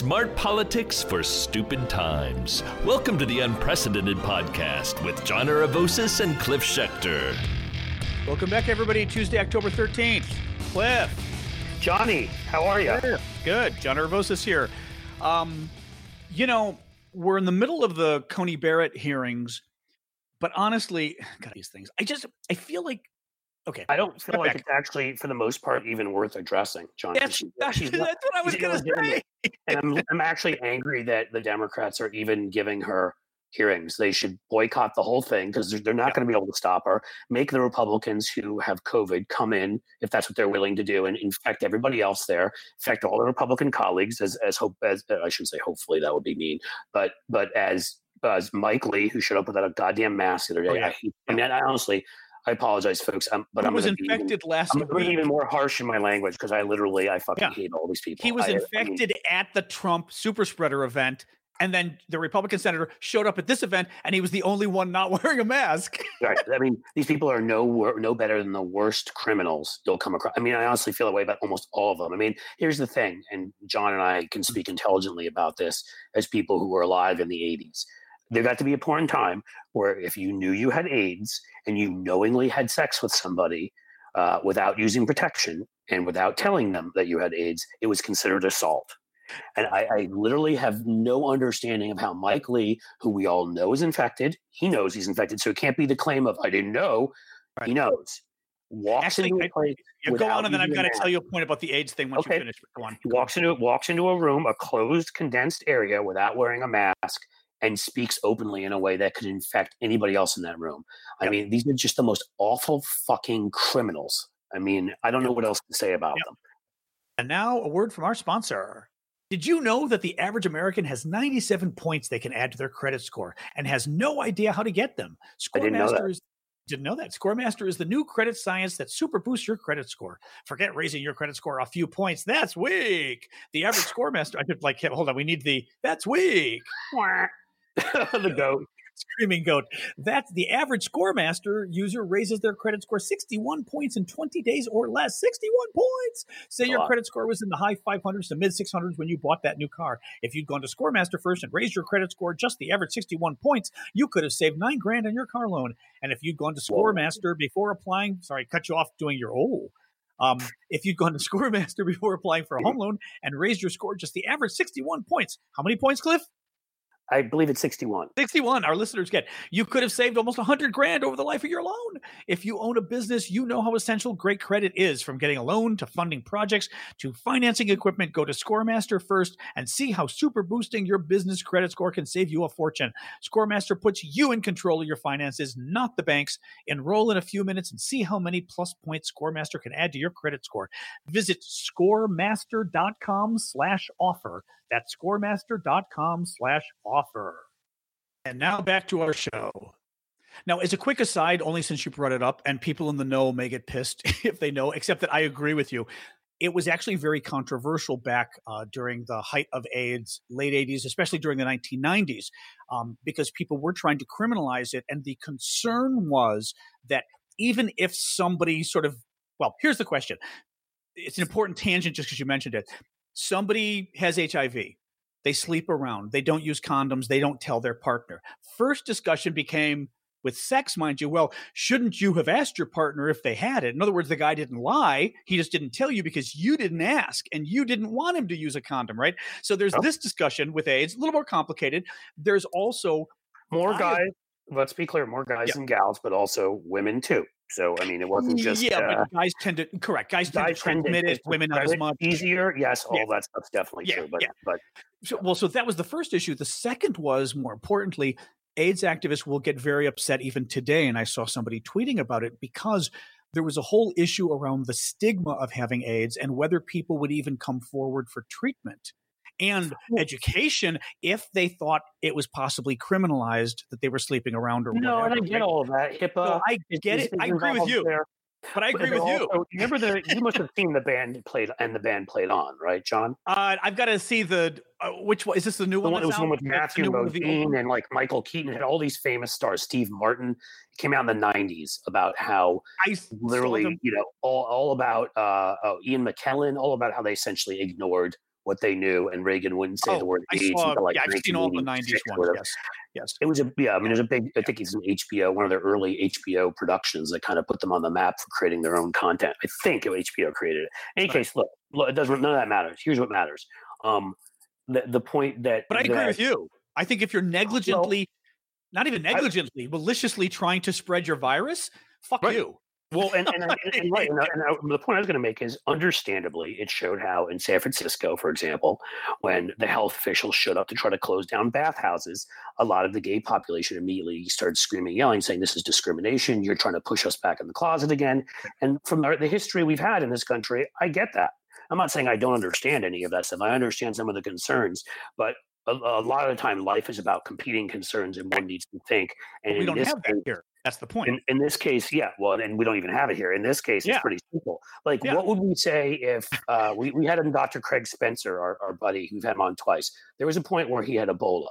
Smart politics for stupid times. Welcome to the Unprecedented Podcast with John Aravosis and Cliff Schecter. Welcome back, everybody. Tuesday, October 13th. Cliff. Johnny, how are you? Good. John Aravosis here. Um, you know, we're in the middle of the Coney Barrett hearings, but honestly, God, these things, I just, I feel like Okay. I don't feel like back. it's actually, for the most part, even worth addressing, John. That's, that's, that's what I was going to say. and I'm, I'm actually angry that the Democrats are even giving her hearings. They should boycott the whole thing because they're, they're not yeah. going to be able to stop her. Make the Republicans who have COVID come in if that's what they're willing to do, and infect everybody else there. Infect all the Republican colleagues as as hope as uh, I shouldn't say hopefully that would be mean, but but as as Mike Lee who showed up without a goddamn mask the other day. Oh, yeah. I, I mean, I honestly I apologize, folks. I'm, but he I'm was infected even, last I'm week. even more harsh in my language because I literally I fucking yeah. hate all these people. He was I, infected I mean, at the Trump super spreader event, and then the Republican senator showed up at this event, and he was the only one not wearing a mask. right. I mean, these people are no no better than the worst criminals you'll come across. I mean, I honestly feel that way about almost all of them. I mean, here's the thing, and John and I can mm-hmm. speak intelligently about this as people who were alive in the '80s there got to be a point in time where if you knew you had AIDS and you knowingly had sex with somebody uh, without using protection and without telling them that you had AIDS, it was considered assault. And I, I, literally have no understanding of how Mike Lee, who we all know is infected, he knows he's infected. So it can't be the claim of I didn't know. Right. He knows. Walks Actually, into a place. I, go on, and then I've got to tell you a point about the AIDS thing once okay. you finish. Go on. He walks into walks into a room, a closed, condensed area, without wearing a mask, and speaks openly in a way that could infect anybody else in that room. I yep. mean, these are just the most awful fucking criminals. I mean, I don't know what else to say about yep. them. And now a word from our sponsor. Did you know that the average American has 97 points they can add to their credit score and has no idea how to get them? Scoremaster is didn't know that. Scoremaster is the new credit science that super boosts your credit score. Forget raising your credit score a few points. That's weak. The average Scoremaster, I could like, hold on, we need the that's weak. the goat. Screaming goat. That's the average Scoremaster user raises their credit score 61 points in 20 days or less. 61 points. Say your credit score was in the high 500s to mid 600s when you bought that new car. If you'd gone to Scoremaster first and raised your credit score just the average 61 points, you could have saved nine grand on your car loan. And if you'd gone to Scoremaster before applying, sorry, cut you off doing your oh. Um, if you'd gone to Scoremaster before applying for a home loan and raised your score just the average 61 points, how many points, Cliff? I believe it's 61. 61. Our listeners get. You could have saved almost 100 grand over the life of your loan. If you own a business, you know how essential great credit is from getting a loan to funding projects to financing equipment. Go to Scoremaster first and see how super boosting your business credit score can save you a fortune. Scoremaster puts you in control of your finances, not the banks. Enroll in a few minutes and see how many plus points Scoremaster can add to your credit score. Visit scoremaster.com slash offer. That's scoremaster.com slash offer. And now back to our show. Now, as a quick aside, only since you brought it up, and people in the know may get pissed if they know, except that I agree with you. It was actually very controversial back uh, during the height of AIDS, late 80s, especially during the 1990s, um, because people were trying to criminalize it. And the concern was that even if somebody sort of, well, here's the question it's an important tangent just because you mentioned it somebody has HIV. They sleep around. They don't use condoms. They don't tell their partner. First discussion became with sex, mind you. Well, shouldn't you have asked your partner if they had it? In other words, the guy didn't lie. He just didn't tell you because you didn't ask and you didn't want him to use a condom, right? So there's oh. this discussion with AIDS, a little more complicated. There's also more guys. Let's be clear, more guys yeah. and gals, but also women too. So I mean, it wasn't just yeah. Uh, but guys tend to correct. Guys, guys tend to transmit it. Women not as much. Easier, yes. All yeah. that stuff's definitely yeah, true. But yeah. but so, well, so that was the first issue. The second was more importantly, AIDS activists will get very upset even today. And I saw somebody tweeting about it because there was a whole issue around the stigma of having AIDS and whether people would even come forward for treatment and education if they thought it was possibly criminalized that they were sleeping around or no, whatever. and I get all of that. HIPAA. No, I get it. I agree with you. There. But I agree with you. Remember the you must have seen the band played and the band played on, right, John? Uh, I've got to see the uh, which one is this the new the one? It was one with Matthew Modine and like Michael Keaton had all these famous stars. Steve Martin it came out in the '90s about how I literally, you know, all all about uh, uh, Ian McKellen, all about how they essentially ignored what they knew, and Reagan wouldn't say Oh, the word I saw. until like yeah, I've seen all the '90s ones. Yes, yes. It was a yeah. I mean, there's a big. I think it's an HBO, one of their early HBO productions that kind of put them on the map for creating their own content. I think HBO created it. In any case, look, look, it doesn't. None of that matters. Here's what matters. Um, the the point that. But I agree that- with you. I think if you're negligently, not even I- negligently, maliciously trying to spread your virus, fuck Right. you. Well, and, and, and, and, right, and, I- uh, and uh, the point I was going to make is, understandably, it showed how in San Francisco, for example, when the health officials showed up to try to close down bathhouses, a lot of the gay population immediately started screaming, yelling, saying, "This is discrimination! You're trying to push us back in the closet again." And from our, the history we've had in this country, I get that. I'm not saying I don't understand any of that stuff. I understand some of the concerns, but a, a lot of the time, life is about competing concerns, and one needs to think. And we don't have case, that here. That's the point. in, in this case, yeah. Well, and we don't even have it here. In this case, Yeah. it's pretty simple. Like, Yeah. what would we say if uh, we, we had a Dr. Craig Spencer, our, our buddy, we've had him on twice. There was a point where he had Ebola.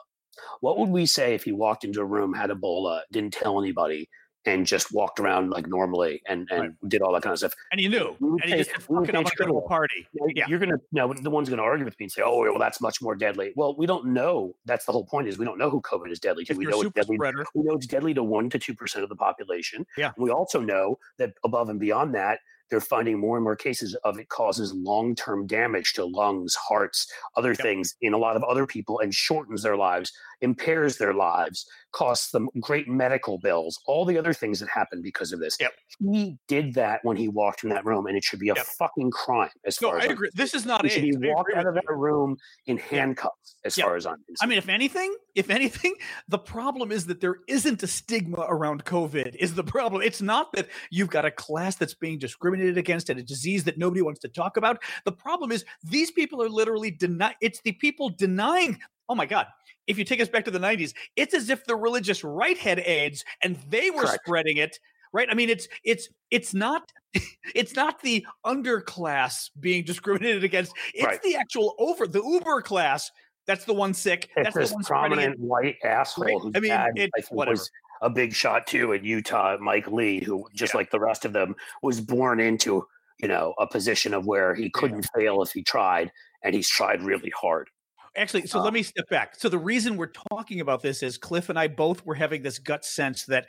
What would we say if he walked into a room, had Ebola, didn't tell anybody, and just walked around like normally and, and did all that kind of stuff? and you knew, and you say- just said, we would fuck it, I'm say gonna go to a party. Yeah. You're gonna now the one's gonna argue with me and say, "Oh, well, that's much more deadly." Well, we don't know. That's the whole point. Is we don't know who COVID is deadly to. We know it's deadly spreader, we know it's deadly to one to two percent of the population. Yeah. We also know that above and beyond that, they're finding more and more cases of it causes long-term damage to lungs, hearts, other things in a lot of other people, and shortens their lives, impairs their lives, costs them great medical bills, all the other things that happen because of this. Yep. He did that when he walked in that room, and it should be a Yep. fucking crime as no, far as I'm agree. This is not he should be I walked out of that room in handcuffs, as Yeah. far as I'm I mean, if anything, if anything, the problem is that there isn't a stigma around COVID. Is the problem? It's not that you've got a class that's being discriminated against and a disease that nobody wants to talk about. The problem is these people are literally denying. It's the people denying. Oh my God! If you take us back to the '90s, it's as if the religious right had AIDS and they were Correct. spreading it. Right? I mean, it's it's it's not it's not the underclass being discriminated against. It's Right. the actual over the Uber class. That's the one sick. it's That's this the one prominent white asshole Right. whose I mean, dad, it- I think, whatever. was a big shot too in Utah, Mike Lee, who just Yeah. like the rest of them was born into you know a position of where he couldn't fail if he tried, and he's tried really hard. Actually, so let me step back. So the reason we're talking about this is Cliff and I both were having this gut sense that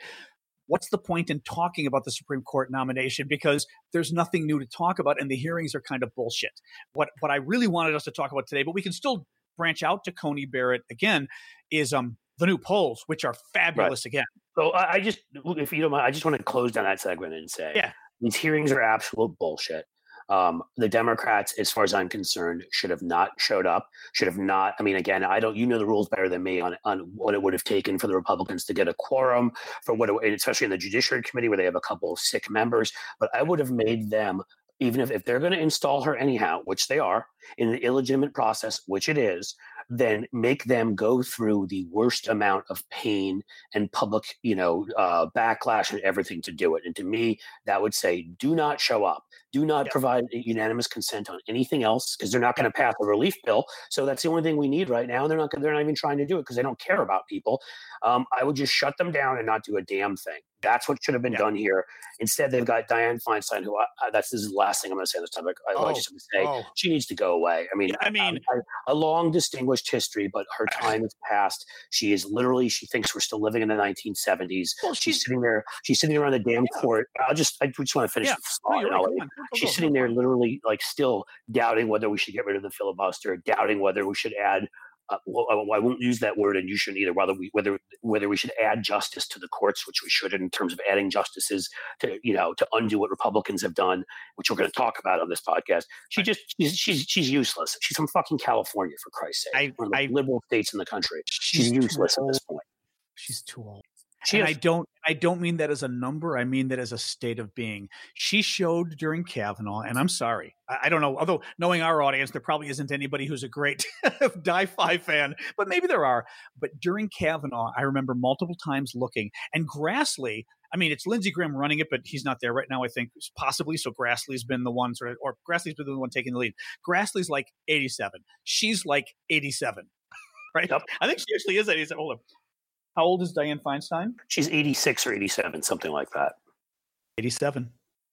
what's the point in talking about the Supreme Court nomination because there's nothing new to talk about and the hearings are kind of bullshit. What what I really wanted us to talk about today, but we can still branch out to Coney Barrett again, is um the new polls, which are fabulous again. So I, I just, if you don't mind, I just want to close down that segment and say, Yeah. these hearings are absolute bullshit. Um, the Democrats, as far as I'm concerned, should have not showed up. Should have not. I mean, again, I don't. You know the rules better than me on on what it would have taken for the Republicans to get a quorum for what, it, especially in the Judiciary Committee where they have a couple of sick members. But I would have made them, even if if they're going to install her anyhow, which they are, in an illegitimate process, which it is, then make them go through the worst amount of pain and public, you know, uh, backlash and everything to do it. And to me, that would say, do not show up. Do not Yeah. provide unanimous consent on anything else because they're not going to pass a relief bill. So that's the only thing we need right now. And they're not. They're not even trying to do it because they don't care about people. Um, I would just shut them down and not do a damn thing. That's what should have been Yeah. done here. Instead, they've got Dianne Feinstein, who I, I, that's this is the last thing I'm going to say on this topic. I, I Oh, just want to say oh. she needs to go away. I mean, Yeah, I um, mean- I, a long distinguished history, but her time has passed. She is literally. She thinks we're still living in the 1970s. Well, She's she's sitting there. She's sitting there on the damn Yeah. court. I'll just. I just want to finish Yeah. no, thought. you're and right. I'll Come let on. Go, go, she's sitting there literally like still doubting whether we should get rid of the filibuster doubting whether we should add uh, well, I- I won't use that word, and you shouldn't either. Whether we whether whether we should add justice to the courts, which we should, in terms of adding justices to you know to undo what Republicans have done, which we're going to talk about on this podcast. She just she's she's, she's useless. She's from fucking California, for Christ's sake, I- one of the I- liberal states in the country. She's She's useless at this point. She's too old. She and is. I don't I don't mean that as a number. I mean that as a state of being. She showed during Kavanaugh, and I'm sorry. I, I don't know. Although knowing our audience, there probably isn't anybody who's a great DiFi fan, but maybe there are. But during Kavanaugh, I remember multiple times looking, and Grassley. I mean, it's Lindsey Graham running it, but he's not there right now. I think possibly. So Grassley's been the one sort of, or Grassley's been the one taking the lead. Grassley's like 87. She's like 87. Right? Yep. I think she actually is 87. Hold on. How old is Dianne Feinstein? She's eighty six or eighty seven, something like that. 87.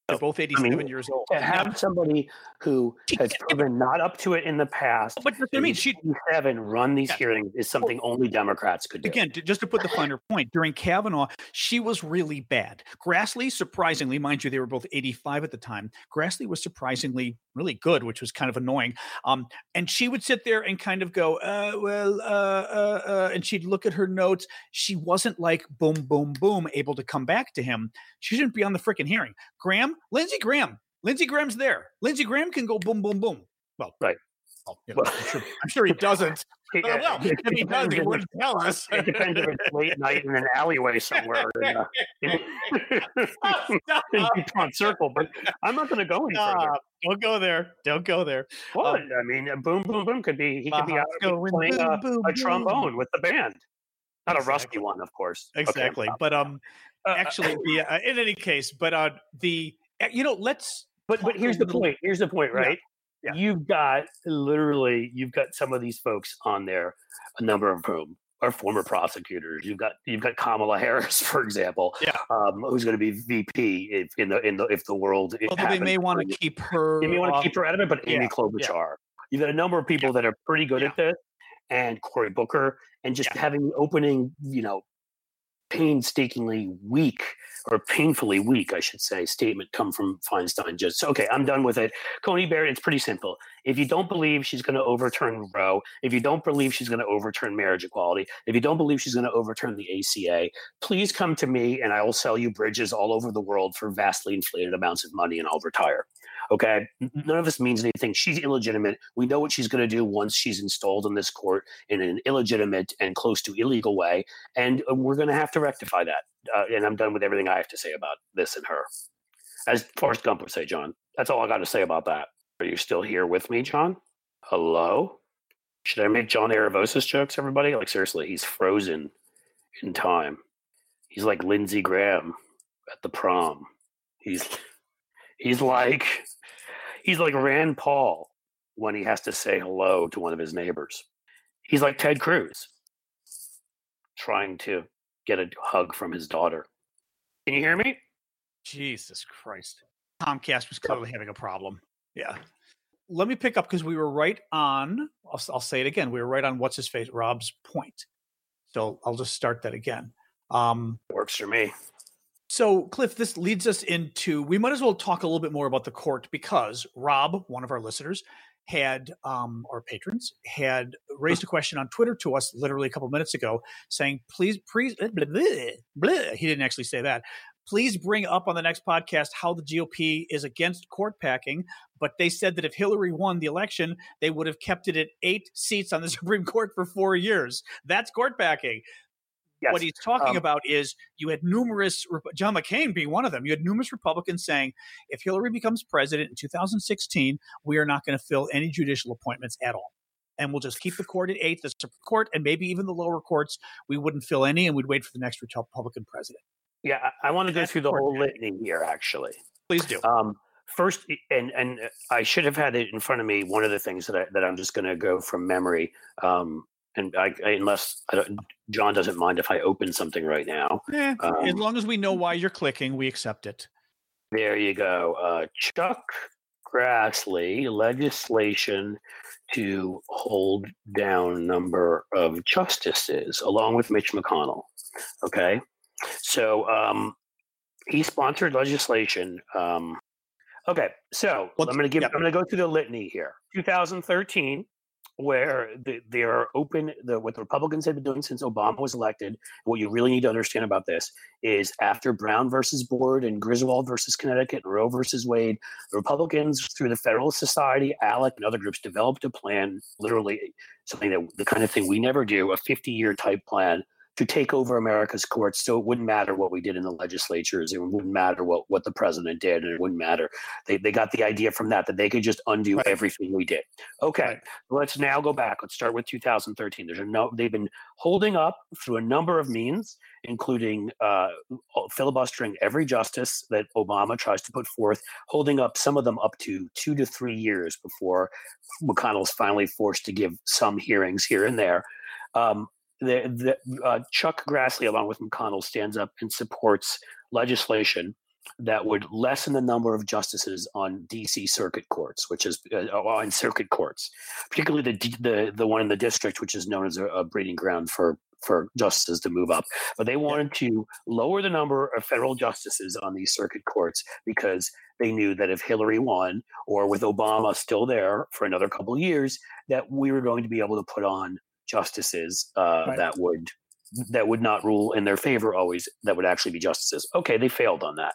They're both 87 I mean, years old. to have somebody who She has proven not up to it in the past, But what I mean, she seven run these Yeah. hearings is something only Democrats could do. again, to- just to put the finer point, during Kavanaugh, she was really bad. Grassley, surprisingly, mind you, they were both 85 at the time. Grassley was surprisingly really good, which was kind of annoying. Um, and she would sit there and kind of go, uh, well, uh, uh, uh, and she'd look at her notes. She wasn't like boom, boom, boom, able to come back to him. She shouldn't be on the freaking hearing. Graham, Lindsey Graham, Lindsey Graham's there. Lindsey Graham can go boom, boom, boom. Well, Right. well, you know, Well- I'm, sure, I'm sure he doesn't. It- But, well, if he does, he wouldn't tell us. It depends if it's late night in an alleyway somewhere in, uh, in, in Circle, but I'm not going to go any further. Don't go there. Don't go there. What? I mean, uh, boom, boom, boom could be, he could be Uh-huh. out playing boom, a, boom, a boom. trombone with the band. Not a rusty one, of course. Okay. Exactly. But um, Uh, actually, the, uh, in any case, but uh, the uh, you know, let's But but here's the point. Here's the point, right? yeah. You've got literally you've got some of these folks on there, a number of whom are former prosecutors. You've got you've got Kamala Harris, for example, Yeah. um, who's going to be VP if in the in the if the world. Although they may want to keep her. they may want to keep her out of it, but Amy yeah, Klobuchar. You've got a number of people that are pretty good at this, and Cory Booker, and just Yeah. having the opening, you know, painstakingly weak or painfully weak, I should say, statement come from Feinstein. Just okay, I'm done with it. Coney Barrett, it's pretty simple. If you don't believe she's going to overturn Roe, if you don't believe she's going to overturn marriage equality, if you don't believe she's going to overturn the ACA, please come to me and I will sell you bridges all over the world for vastly inflated amounts of money and I'll retire. Okay. None of this means anything. She's illegitimate. We know what she's going to do once she's installed in this court in an illegitimate and close to illegal way. And uh, we're going to have to rectify that. Uh, and I'm done with everything I have to say about this and her. As Forrest Gump would say, John. That's all I got to say about that. Are you still here with me, John? Hello? Should I make John Aravosis jokes, everybody? Like, seriously, he's frozen in time. He's like Lindsey Graham at the prom. He's he's like he's like Rand Paul when he has to say hello to one of his neighbors. He's like Ted Cruz trying to get a hug from his daughter. Can you hear me? Jesus Christ. Comcast was clearly having a problem. Yeah. Let me pick up because we were right on, I'll, I'll say it again. We were right on what's his face, Rob's point. So I'll just start that again. Um, Works for me. So, Cliff, this leads us into we might as well talk a little bit more about the court because Rob, one of our listeners, had um, our patrons had raised a question on Twitter to us literally a couple minutes ago, saying, "Please, please, blah." he didn't actually say that. Please bring up on the next podcast how the GOP is against court packing." But they said that if Hillary won the election, they would have kept it at eight seats on the Supreme Court for four years. That's court packing Yes. what he's talking Um, about is you had numerous John McCain being one of them. You had numerous Republicans saying if Hillary becomes president in 2016, we are not going to fill any judicial appointments at all. And we'll just keep the court at eight, the Supreme Court, and maybe even the lower courts. We wouldn't fill any, and we'd wait for the next Republican president. Yeah, I, I want to go through the whole litany here, actually. Please do. Um, first, and and I should have had it in front of me. One of the things that I, that I'm just going to go from memory, um, and I, I- unless I don't, John doesn't mind if I open something right now. Eh, as um, long as we know why you're clicking, we accept it. There you go. Uh, Chuck Grassley legislation to hold down number of justices, along with Mitch McConnell. Okay, so um, he sponsored legislation. Um, okay, so I'm going to give. I'm going to go through the litany here. 2013, where the, they are open. The what the Republicans have been doing since Obama was elected. What you really need to understand about this is after Brown versus Board and Griswold versus Connecticut and Roe versus Wade, the Republicans, through the Federalist Society, ALEC, and other groups, developed a plan, literally something that the kind of thing we never do, a 50 year type plan to take over America's courts. So it wouldn't matter what we did in the legislatures. It wouldn't matter what, what the president did. And it wouldn't matter. They, they got the idea from that, that they could just undo Right. everything we did. Okay. Right. Let's now go back. Let's start with 2013. There's a no, they've been holding up through a number of means, including uh, filibustering every justice that Obama tries to put forth, holding up some of them up to two to three years before McConnell's finally forced to give some hearings here and there. Um, the, the, uh, Chuck Grassley, along with McConnell, stands up and supports legislation that would lessen the number of justices on DC circuit courts, which is uh, on circuit courts, particularly the the the one in the district, which is known as a, a breeding ground for for justices to move up. But they wanted to lower the number of federal justices on these circuit courts because they knew that if Hillary won, or with Obama still there for another couple of years, that we were going to be able to put on justices uh, right. that would that would not rule in their favor always that would actually be justices. Okay they failed on that.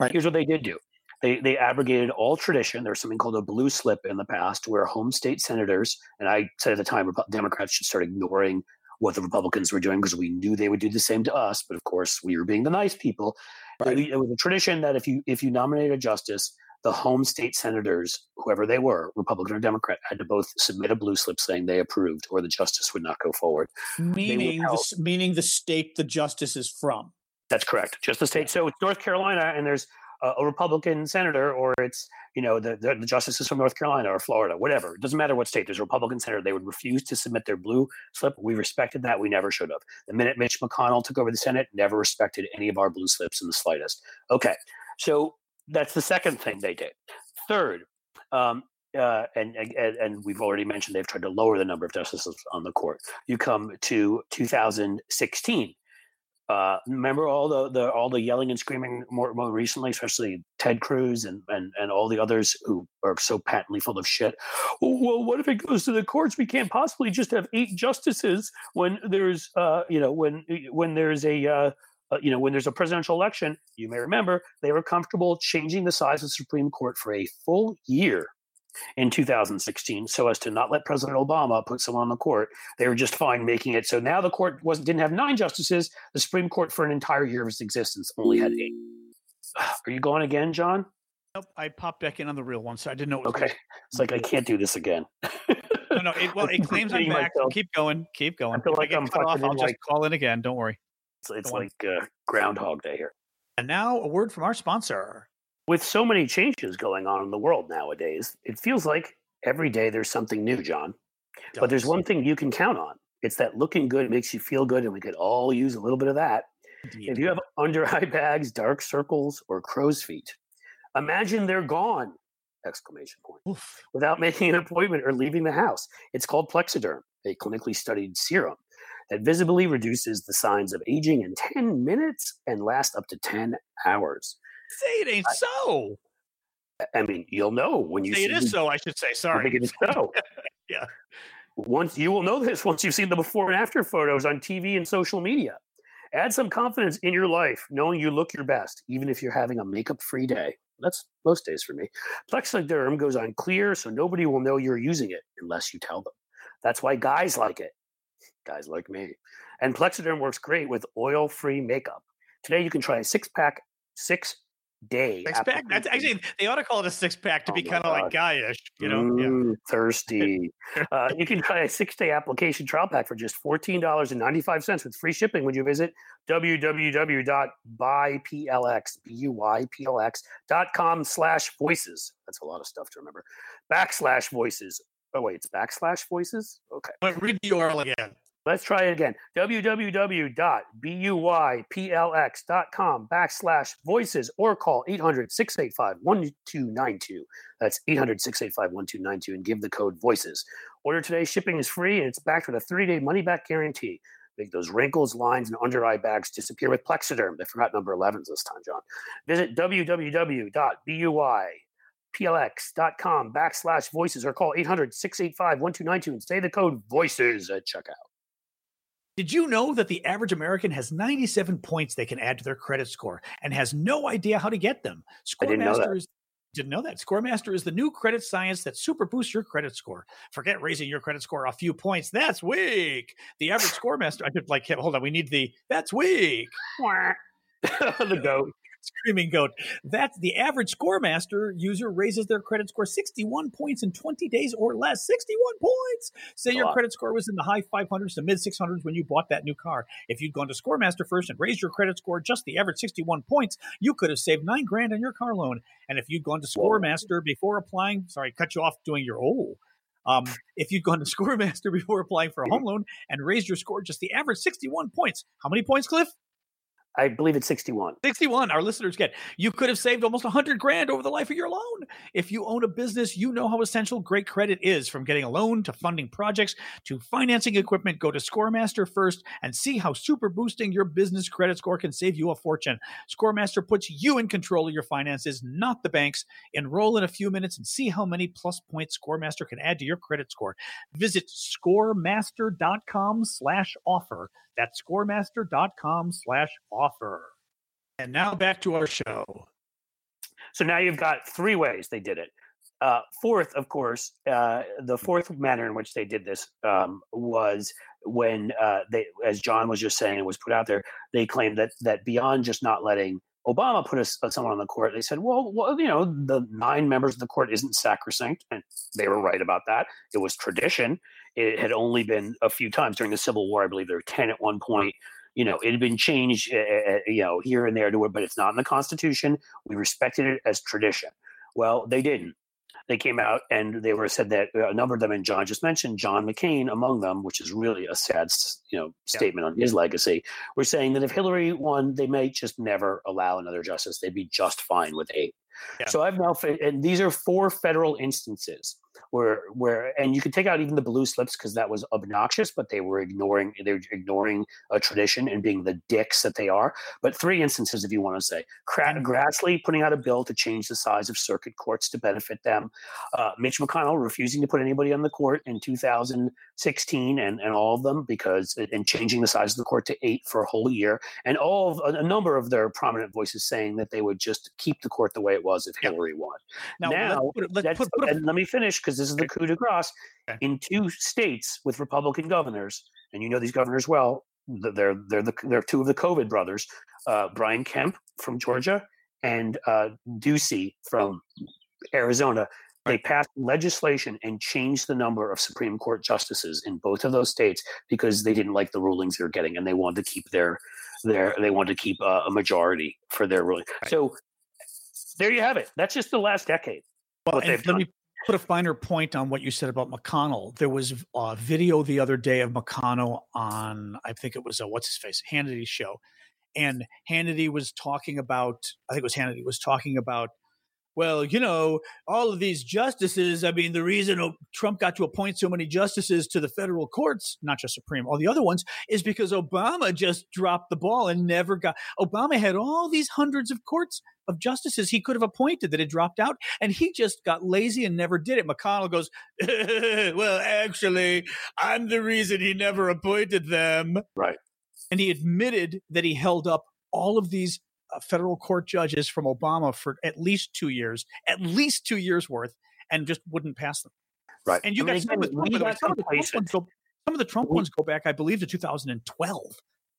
Right. Here's what they did do. They they abrogated all tradition. There's something called a blue slip in the past where home state senators and i said at the time democrats should start ignoring what the republicans were doing because we knew they would do the same to us but of course we were being the nice people. Right. it was a tradition that if you if you nominate a justice the home state senators, whoever they were, Republican or Democrat, had to both submit a blue slip saying they approved, or the justice would not go forward. Meaning, the, meaning the state the justice is from. That's correct. Just the state. So it's North Carolina, and there's a, a Republican senator, or it's you know the, the, the justices from North Carolina or Florida, whatever. It doesn't matter what state. There's a Republican senator. They would refuse to submit their blue slip. We respected that. We never should have. The minute Mitch McConnell took over the Senate, never respected any of our blue slips in the slightest. Okay, so that's the second thing they did. Third, um, uh, and, and and we've already mentioned they've tried to lower the number of justices on the court. You come to 2016. Uh, remember all the, the all the yelling and screaming more, more recently, especially Ted Cruz and, and and all the others who are so patently full of shit. Well, what if it goes to the courts? We can't possibly just have eight justices when there's uh, you know when when there's a uh, you know, when there's a presidential election, you may remember they were comfortable changing the size of the Supreme Court for a full year in 2016 so as to not let President Obama put someone on the court. They were just fine making it. So now the court wasn't didn't have nine justices. The Supreme Court for an entire year of its existence only had eight. Are you going again, John? Nope. I popped back in on the real one, so I didn't know. okay. Going. It's like I can't do this again. no, no. It, well, it claims I'm back. So keep going. Keep going. I feel like I am cut off. I'll just call in again. Don't worry. It's, it's like uh, Groundhog Day here. And now a word from our sponsor. With so many changes going on in the world nowadays, it feels like every day there's something new, John. But there's one thing you can count on. It's that looking good makes you feel good, and we could all use a little bit of that. If you have under eye bags, dark circles, or crow's feet, imagine they're gone! Exclamation point. Oof. Without making an appointment or leaving the house. It's called Plexaderm, a clinically studied serum that visibly reduces the signs of aging in 10 minutes and lasts up to 10 hours. Say it ain't I, so. I mean, you'll know when you say it is so. I should say sorry. It is so. yeah. Once you will know this once you've seen the before and after photos on TV and social media. Add some confidence in your life, knowing you look your best, even if you're having a makeup-free day. That's most days for me. Plexaderm goes on clear, so nobody will know you're using it unless you tell them. That's why guys like it guys like me. And Plexaderm works great with oil free makeup. Today, you can try a six pack, six day. Six pack? That's actually, they ought to call it a six pack to oh be kind of like guyish, you know? Mm, yeah. Thirsty. uh, you can try a six day application trial pack for just $14.95 with free shipping when you visit www.buyplx.com slash voices. That's a lot of stuff to remember. Backslash voices. Oh, wait, it's backslash voices? Okay. But read the URL again. Let's try it again. www.buyplx.com backslash voices or call 800 685 1292. That's 800 685 1292 and give the code voices. Order today. Shipping is free and it's backed with a three day money back guarantee. Make those wrinkles, lines, and under eye bags disappear with Plexaderm. They forgot number 11s this time, John. Visit www.buy.plx.com backslash voices or call 800 685 1292 and say the code voices at checkout. Did you know that the average American has 97 points they can add to their credit score and has no idea how to get them? Scoremaster is didn't know that. Scoremaster is the new credit science that super boosts your credit score. Forget raising your credit score a few points. That's weak. The average Scoremaster, I could like, hold on, we need the that's weak. the goat screaming goat. That's the average Scoremaster user raises their credit score 61 points in 20 days or less. 61 points. Say your credit score was in the high 500s to mid 600s when you bought that new car. If you'd gone to Scoremaster first and raised your credit score just the average 61 points, you could have saved nine grand on your car loan. And if you'd gone to Scoremaster before applying, sorry, cut you off doing your oh. Um, if you'd gone to Scoremaster before applying for a home loan and raised your score just the average 61 points, how many points, Cliff? I believe it's 61. 61 our listeners get. You could have saved almost 100 grand over the life of your loan. If you own a business, you know how essential great credit is from getting a loan to funding projects to financing equipment. Go to Scoremaster first and see how super boosting your business credit score can save you a fortune. Scoremaster puts you in control of your finances, not the banks. Enroll in a few minutes and see how many plus points Scoremaster can add to your credit score. Visit scoremaster.com slash offer. That's scoremaster.com slash offer. And now back to our show. So now you've got three ways they did it. Uh, fourth, of course, uh, the fourth manner in which they did this um, was when uh, they, as John was just saying, it was put out there. They claimed that that beyond just not letting Obama put a, uh, someone on the court, they said, well, well, you know, the nine members of the court isn't sacrosanct, and they were right about that. It was tradition. It had only been a few times during the Civil War. I believe there were ten at one point you know, it had been changed, uh, you know, here and there to but it's not in the Constitution. We respected it as tradition. Well, they didn't. They came out and they were said that uh, a number of them, and John just mentioned John McCain among them, which is really a sad, you know, statement yeah. on his legacy. We're saying that if Hillary won, they may just never allow another justice. They'd be just fine with eight. Yeah. So I've now, and these are four federal instances where where and you could take out even the blue slips because that was obnoxious but they were ignoring they were ignoring a tradition and being the dicks that they are. But three instances if you want to say grassley putting out a bill to change the size of circuit courts to benefit them. Uh, mitch mcconnell refusing to put anybody on the court in 2016 and, and all of them because and changing the size of the court to eight for a whole year. And all of, a, number of their prominent voices saying that they would just keep the court the way it was if hillary won. Now, now let's put, let's put, put a, let me finish because this is the coup de grace okay. in two states with Republican governors, and you know these governors well. They're they're the they're two of the COVID brothers, uh, Brian Kemp from Georgia and uh, Ducey from Arizona. They passed legislation and changed the number of Supreme Court justices in both of those states because they didn't like the rulings they were getting, and they wanted to keep their their they wanted to keep a majority for their ruling. Right. So there you have it. That's just the last decade. Well, let done. me put a finer point on what you said about McConnell. There was a video the other day of McConnell on, I think it was a what's his face, Hannity show. And Hannity was talking about, I think it was Hannity was talking about, well, you know, all of these justices. I mean, the reason Trump got to appoint so many justices to the federal courts, not just Supreme, all the other ones, is because Obama just dropped the ball and never got. Obama had all these hundreds of courts of justices he could have appointed that had dropped out, and he just got lazy and never did it. McConnell goes, Well, actually, I'm the reason he never appointed them. Right. And he admitted that he held up all of these federal court judges from Obama for at least two years, at least two years worth, and just wouldn't pass them. Right. And you got some, of the, some, of the Trump ones go, some of the Trump ones go back, I believe, to 2012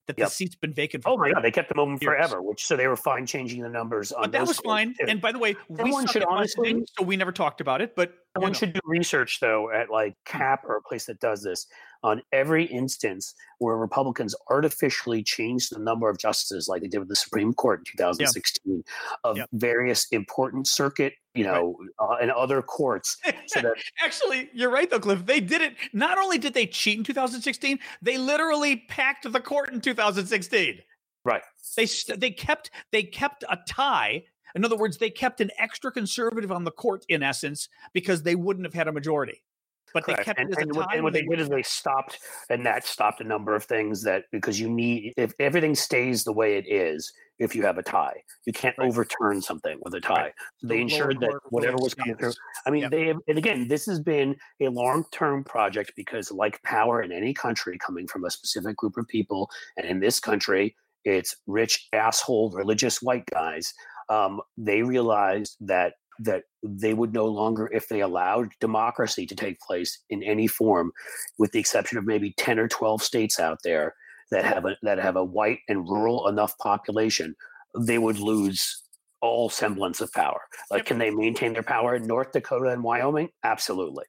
that yep. the seat's been vacant. oh my god, they kept them open years. forever, which so they were fine changing the numbers. but that was fine. Too. And by the way, Someone we should honestly, so we never talked about it. But one should do research though at like hmm. CAP or a place that does this on every instance where Republicans artificially changed the number of justices, like they did with the Supreme Court in 2016, of various important circuit, you know, right. uh, and other courts. So that actually, you're right though, Cliff. They did it. Not only did they cheat in 2016, they literally packed the court in 2016. Right. They they kept they kept a tie in other words, they kept an extra conservative on the court in essence because they wouldn't have had a majority but Correct. they kept and, it as and and what they did is they stopped, and that stopped a number of things that because you need if everything stays the way it is, if you have a tie, you can't right. overturn something with a tie. Right. So they ensured that whatever was coming through. I mean, yep. they have, and again, this has been a long term project because, like power in any country, coming from a specific group of people, and in this country, it's rich asshole religious white guys. Um, they realized that that they would no longer, if they allowed democracy to take place in any form, with the exception of maybe 10 or 12 states out there that have a, that have a white and rural enough population, they would lose all semblance of power. Like, can they maintain their power in North Dakota and Wyoming? Absolutely.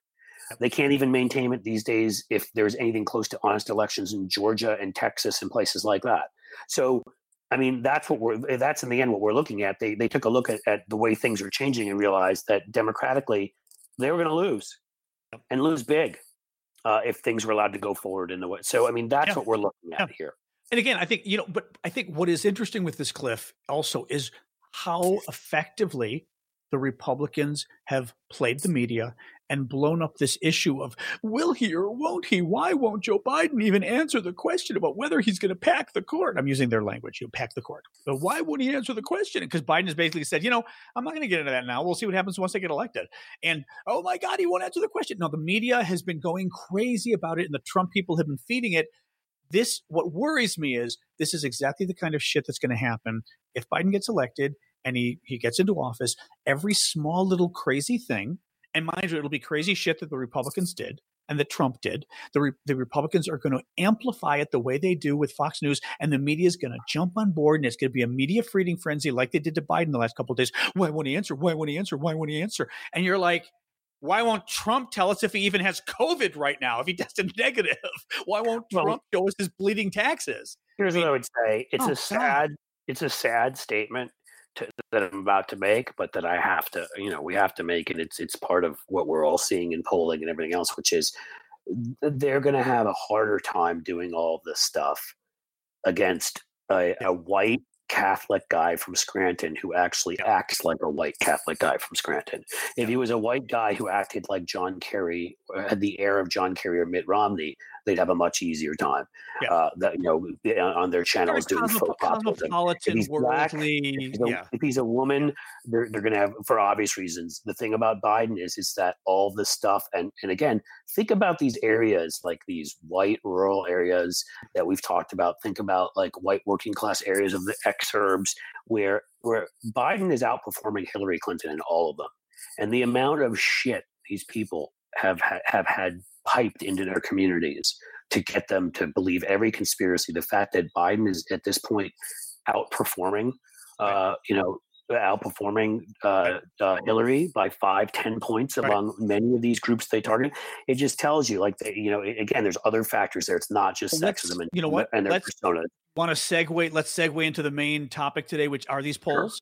They can't even maintain it these days if there's anything close to honest elections in Georgia and Texas and places like that. So I mean, that's what we're eh, that's in the end what we're looking at. They they took a look at, at the way things are changing and realized that democratically they were going to lose and lose big uh, if things were allowed to go forward in the way. So I mean, that's yeah. what we're looking at yeah. here. And again, I think, you know, but I think what is interesting with this, Cliff, also is how effectively the Republicans have played the media and blown up this issue of will he or won't he? Why won't Joe Biden even answer the question about whether he's going to pack the court? I'm using their language, you know, pack the court. But why wouldn't he answer the question? Because Biden has basically said, you know, I'm not going to get into that now. We'll see what happens once I get elected. And oh my God, he won't answer the question. Now, the media has been going crazy about it, and the Trump people have been feeding it. This, what worries me is this is exactly the kind of shit that's going to happen if Biden gets elected and he, he gets into office. Every small little crazy thing and mind you, it'll be crazy shit that the Republicans did and that Trump did. The, Re- the Republicans are going to amplify it the way they do with Fox News, and the media is going to jump on board, and it's going to be a media feeding frenzy like they did to Biden the last couple of days. Why won't he answer? Why won't he answer? Why won't he answer? And you're like, why won't Trump tell us if he even has COVID right now? If he tested negative, why won't Trump well, show us his bleeding taxes? Here's I mean, what I would say: it's oh, a sad, God. it's a sad statement that I'm about to make, but that I have to, you know, we have to make, and it's it's part of what we're all seeing in polling and everything else, which is they're going to have a harder time doing all this stuff against a, a white Catholic guy from Scranton who actually acts like a white Catholic guy from Scranton. If he was a white guy who acted like John Kerry, had the air of John Kerry or Mitt Romney, they'd have a much easier time. Yeah. Uh, that you know on their channels doing cosmo- cosmopolitan, if black, worldly. If he's, a, yeah. if he's a woman, they're they're going to have for obvious reasons. The thing about Biden is is that all the stuff and and again, think about these areas like these white rural areas that we've talked about. Think about like white working class areas of the exurbs where where Biden is outperforming Hillary Clinton in all of them, and the amount of shit these people have have had piped into their communities to get them to believe every conspiracy. The fact that Biden is at this point outperforming, uh, you know, outperforming uh, uh, Hillary by five, ten points among right. many of these groups they target. It just tells you, like, they, you know, again, there's other factors there. It's not just well, sexism and you know what, and their let's, persona. Want to segue? Let's segue into the main topic today, which are these polls.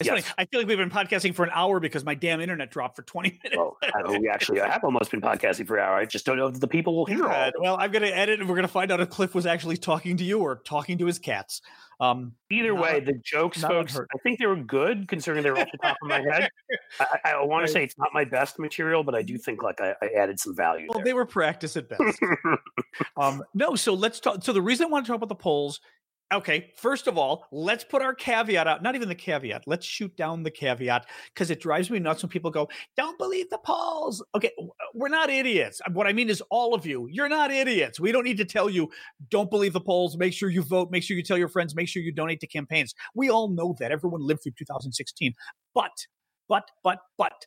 It's yes. funny. I feel like we've been podcasting for an hour because my damn internet dropped for 20 minutes. Well, we actually I have almost been podcasting for an hour. I just don't know if the people will hear all. Well, I'm going to edit and we're going to find out if Cliff was actually talking to you or talking to his cats. Um, Either way, the jokes, folks, I think they were good considering they're off the top of my head. I, I want right. to say it's not my best material, but I do think like I, I added some value. Well, there. they were practice at best. um, no, so let's talk. So the reason I want to talk about the polls Okay, first of all, let's put our caveat out. Not even the caveat. Let's shoot down the caveat because it drives me nuts when people go, "Don't believe the polls." Okay, uh, we're not idiots. Uh, what I mean is, all of you, you're not idiots. We don't need to tell you, "Don't believe the polls." Make sure you vote. Make sure you tell your friends. Make sure you donate to campaigns. We all know that. Everyone lived through 2016. But, but, but, but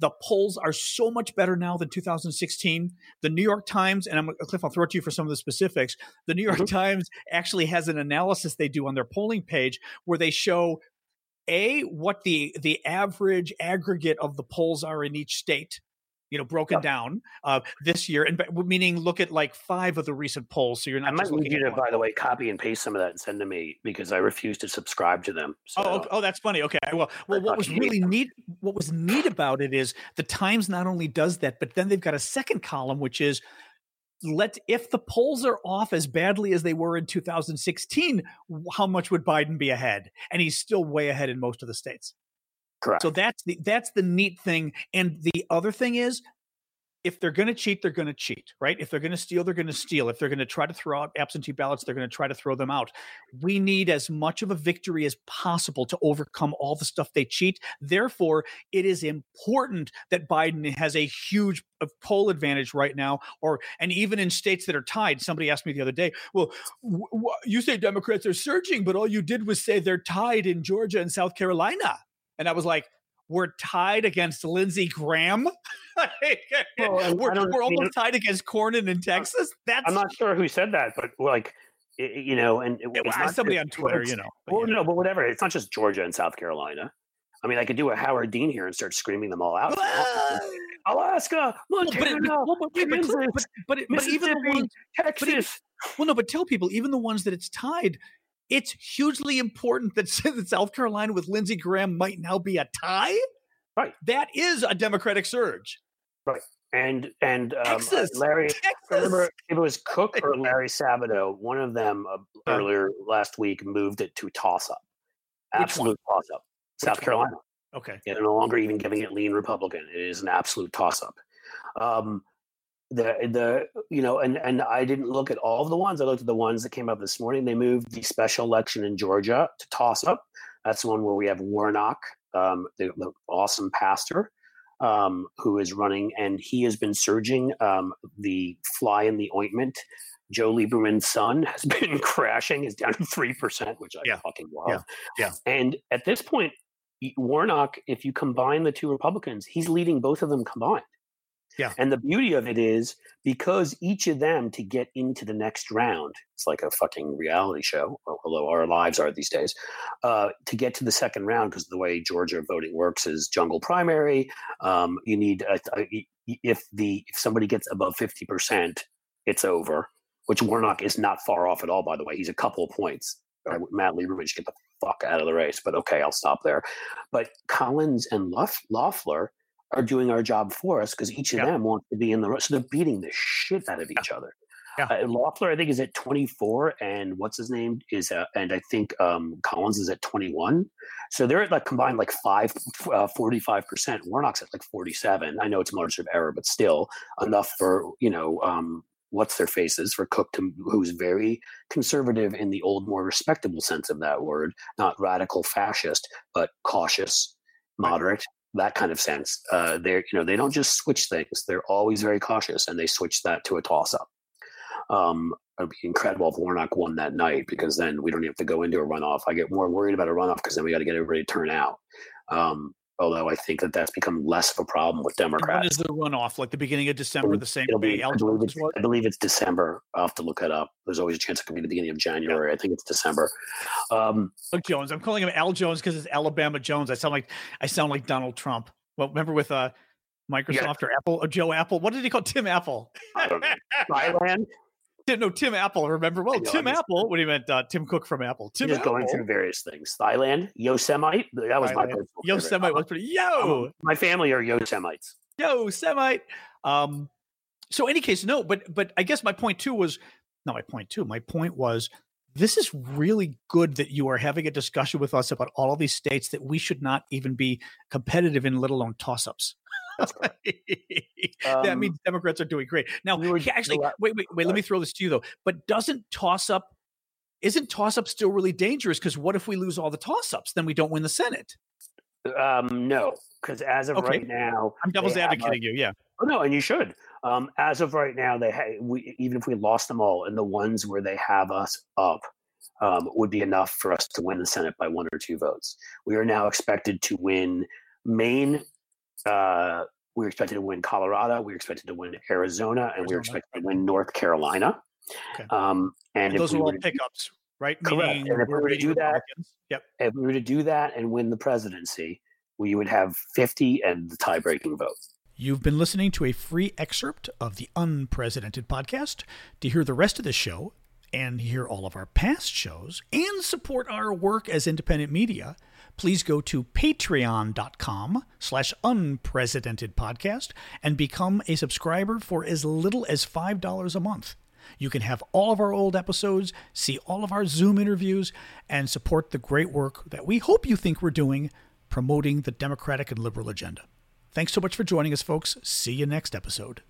the polls are so much better now than 2016. The New York Times, and I'm Cliff, I'll throw it to you for some of the specifics. The New York mm-hmm. Times actually has an analysis they do on their polling page where they show a what the the average aggregate of the polls are in each state you know, broken yep. down uh, this year, and meaning look at like five of the recent polls. So you're not. I might need you to, by the way, copy and paste some of that and send to me because I refuse to subscribe to them. So. Oh, oh, that's funny. Okay, well, well, what was really neat, what was neat about it is the Times not only does that, but then they've got a second column which is let if the polls are off as badly as they were in 2016 how much would biden be ahead and he's still way ahead in most of the states Correct. So that's the that's the neat thing. And the other thing is if they're going to cheat, they're going to cheat, right? If they're going to steal, they're going to steal. If they're going to try to throw out absentee ballots, they're going to try to throw them out. We need as much of a victory as possible to overcome all the stuff they cheat. Therefore, it is important that Biden has a huge uh, poll advantage right now, or and even in states that are tied. Somebody asked me the other day, "Well, w- w- you say Democrats are surging, but all you did was say they're tied in Georgia and South Carolina." And I was like, we're tied against Lindsey Graham. well, we're, we're almost tied against Cornyn in uh, Texas. That's I'm not sure who said that, but like you know, and it, well, somebody on Twitter, you know. Well, no, but whatever. It's not just Georgia and South Carolina. I mean, I could do a Howard Dean here and start screaming them all out. Alaska, Montana, well, but, but, but, but, but, but even the ones, Texas. well, no, but tell people even the ones that it's tied it's hugely important that South Carolina with Lindsey Graham might now be a tie. Right. That is a Democratic surge. Right. and and um, Texas, Larry. Texas. Remember, if it was Cook or Larry Sabato, one of them uh, earlier last week moved it to toss up. Absolute toss up. South? Carolina. Okay. They're no longer even giving it lean Republican. It is an absolute toss up. Um, the the you know, and and I didn't look at all of the ones. I looked at the ones that came up this morning. They moved the special election in Georgia to toss up. That's the one where we have Warnock, um, the, the awesome pastor, um, who is running, and he has been surging. Um, the fly in the ointment. Joe Lieberman's son has been crashing. Is down to three percent, which I Yeah. fucking love. Yeah. Yeah. And at this point, Warnock, if you combine the two Republicans, he's leading both of them combined. Yeah. And the beauty of it is because each of them to get into the next round, it's like a fucking reality show, al- although our lives are these days. Uh, to get to the second round, because the way Georgia voting works is jungle primary. Um, you need uh, uh, y- y- if the if somebody gets above fifty percent, it's over. Which Warnock is not far off at all, by the way. He's a couple of points. Uh, Matt Lieberman should get the fuck out of the race, but okay, I'll stop there. But Collins and Loff- Loeffler are doing our job for us because each of Yeah. them wants to be in the. So they're beating the shit out of each other. Yeah. Uh, Loeffler, I think, is at 24, and what's his name is, uh, and I think um, Collins is at 21. So they're at like combined like five, uh, 45%. Warnock's at like 47. I know it's margin of error, but still enough for, you know, um, what's their faces for Cook, to, who's very conservative in the old, more respectable sense of that word, not radical fascist, but cautious, moderate, that kind of sense. Uh, they're, you know, they don't just switch things. They're always very cautious, and they switch that to a toss-up. Um, it'd be incredible if Warnock won that night because then we don't have to go into a runoff. I get more worried about a runoff because then we got to get everybody to turn out. Um, although I think that that's become less of a problem with Democrats. is the runoff? Like the beginning of December, the same It'll be, I, believe it's. I believe it's December. I'll have to look it up. There's always a chance it could be the beginning of January. I think it's December. Um, Look, Jones. I'm calling him Al Jones because it's Alabama Jones. I sound like I sound like Donald Trump. Well, remember with uh Microsoft or Apple or Joe Apple? What did he call Tim Apple? I don't know. Thailand. No, Tim Apple. Remember? Well, know, Tim Apple. When he meant uh, Tim Cook from Apple. Tim just Apple. going through various things. Thailand, Yosemite. That was my Thailand. personal favorite. Yosemite was pretty. Yo, My family are Yosemites. yo, Semite. Um, so any case, no, but but I guess my point too was not my point too. My point was this is really good that you are having a discussion with us about all of these states that we should not even be competitive in, let alone toss-ups. that Um, means Democrats are doing great. Now, we were- actually, wait, wait, wait. Let me throw this to you though. But doesn't toss-up? Isn't toss-up still really dangerous? Because what if we lose all the toss-ups? Then we don't win the Senate. Um, no, because as of Okay. right now, I'm devil's have a- advocating you. Yeah. Oh no, and you should. Um, as of right now, they ha- we, even if we lost them all, and the ones where they have us up um, would be enough for us to win the Senate by one or two votes. We are now expected to win Maine. Uh, we're expected to win Colorado. We're expected to win Arizona, and we're expected to win North Carolina. Okay. Um, and And those we are all to- pickups, right? Correct. Meaning And if we we're to do that- Yep. if we were to do that and win the presidency, we would have 50 and the tie-breaking vote. You've been listening to a free excerpt of the Unprecedented podcast. To hear the rest of the show and hear all of our past shows and support our work as independent media, please go to patreon.com slash unprecedented podcast and become a subscriber for as little as $5 a month. You can have all of our old episodes, see all of our Zoom interviews, and support the great work that we hope you think we're doing promoting the democratic and liberal agenda. Thanks so much for joining us, folks. See you next episode.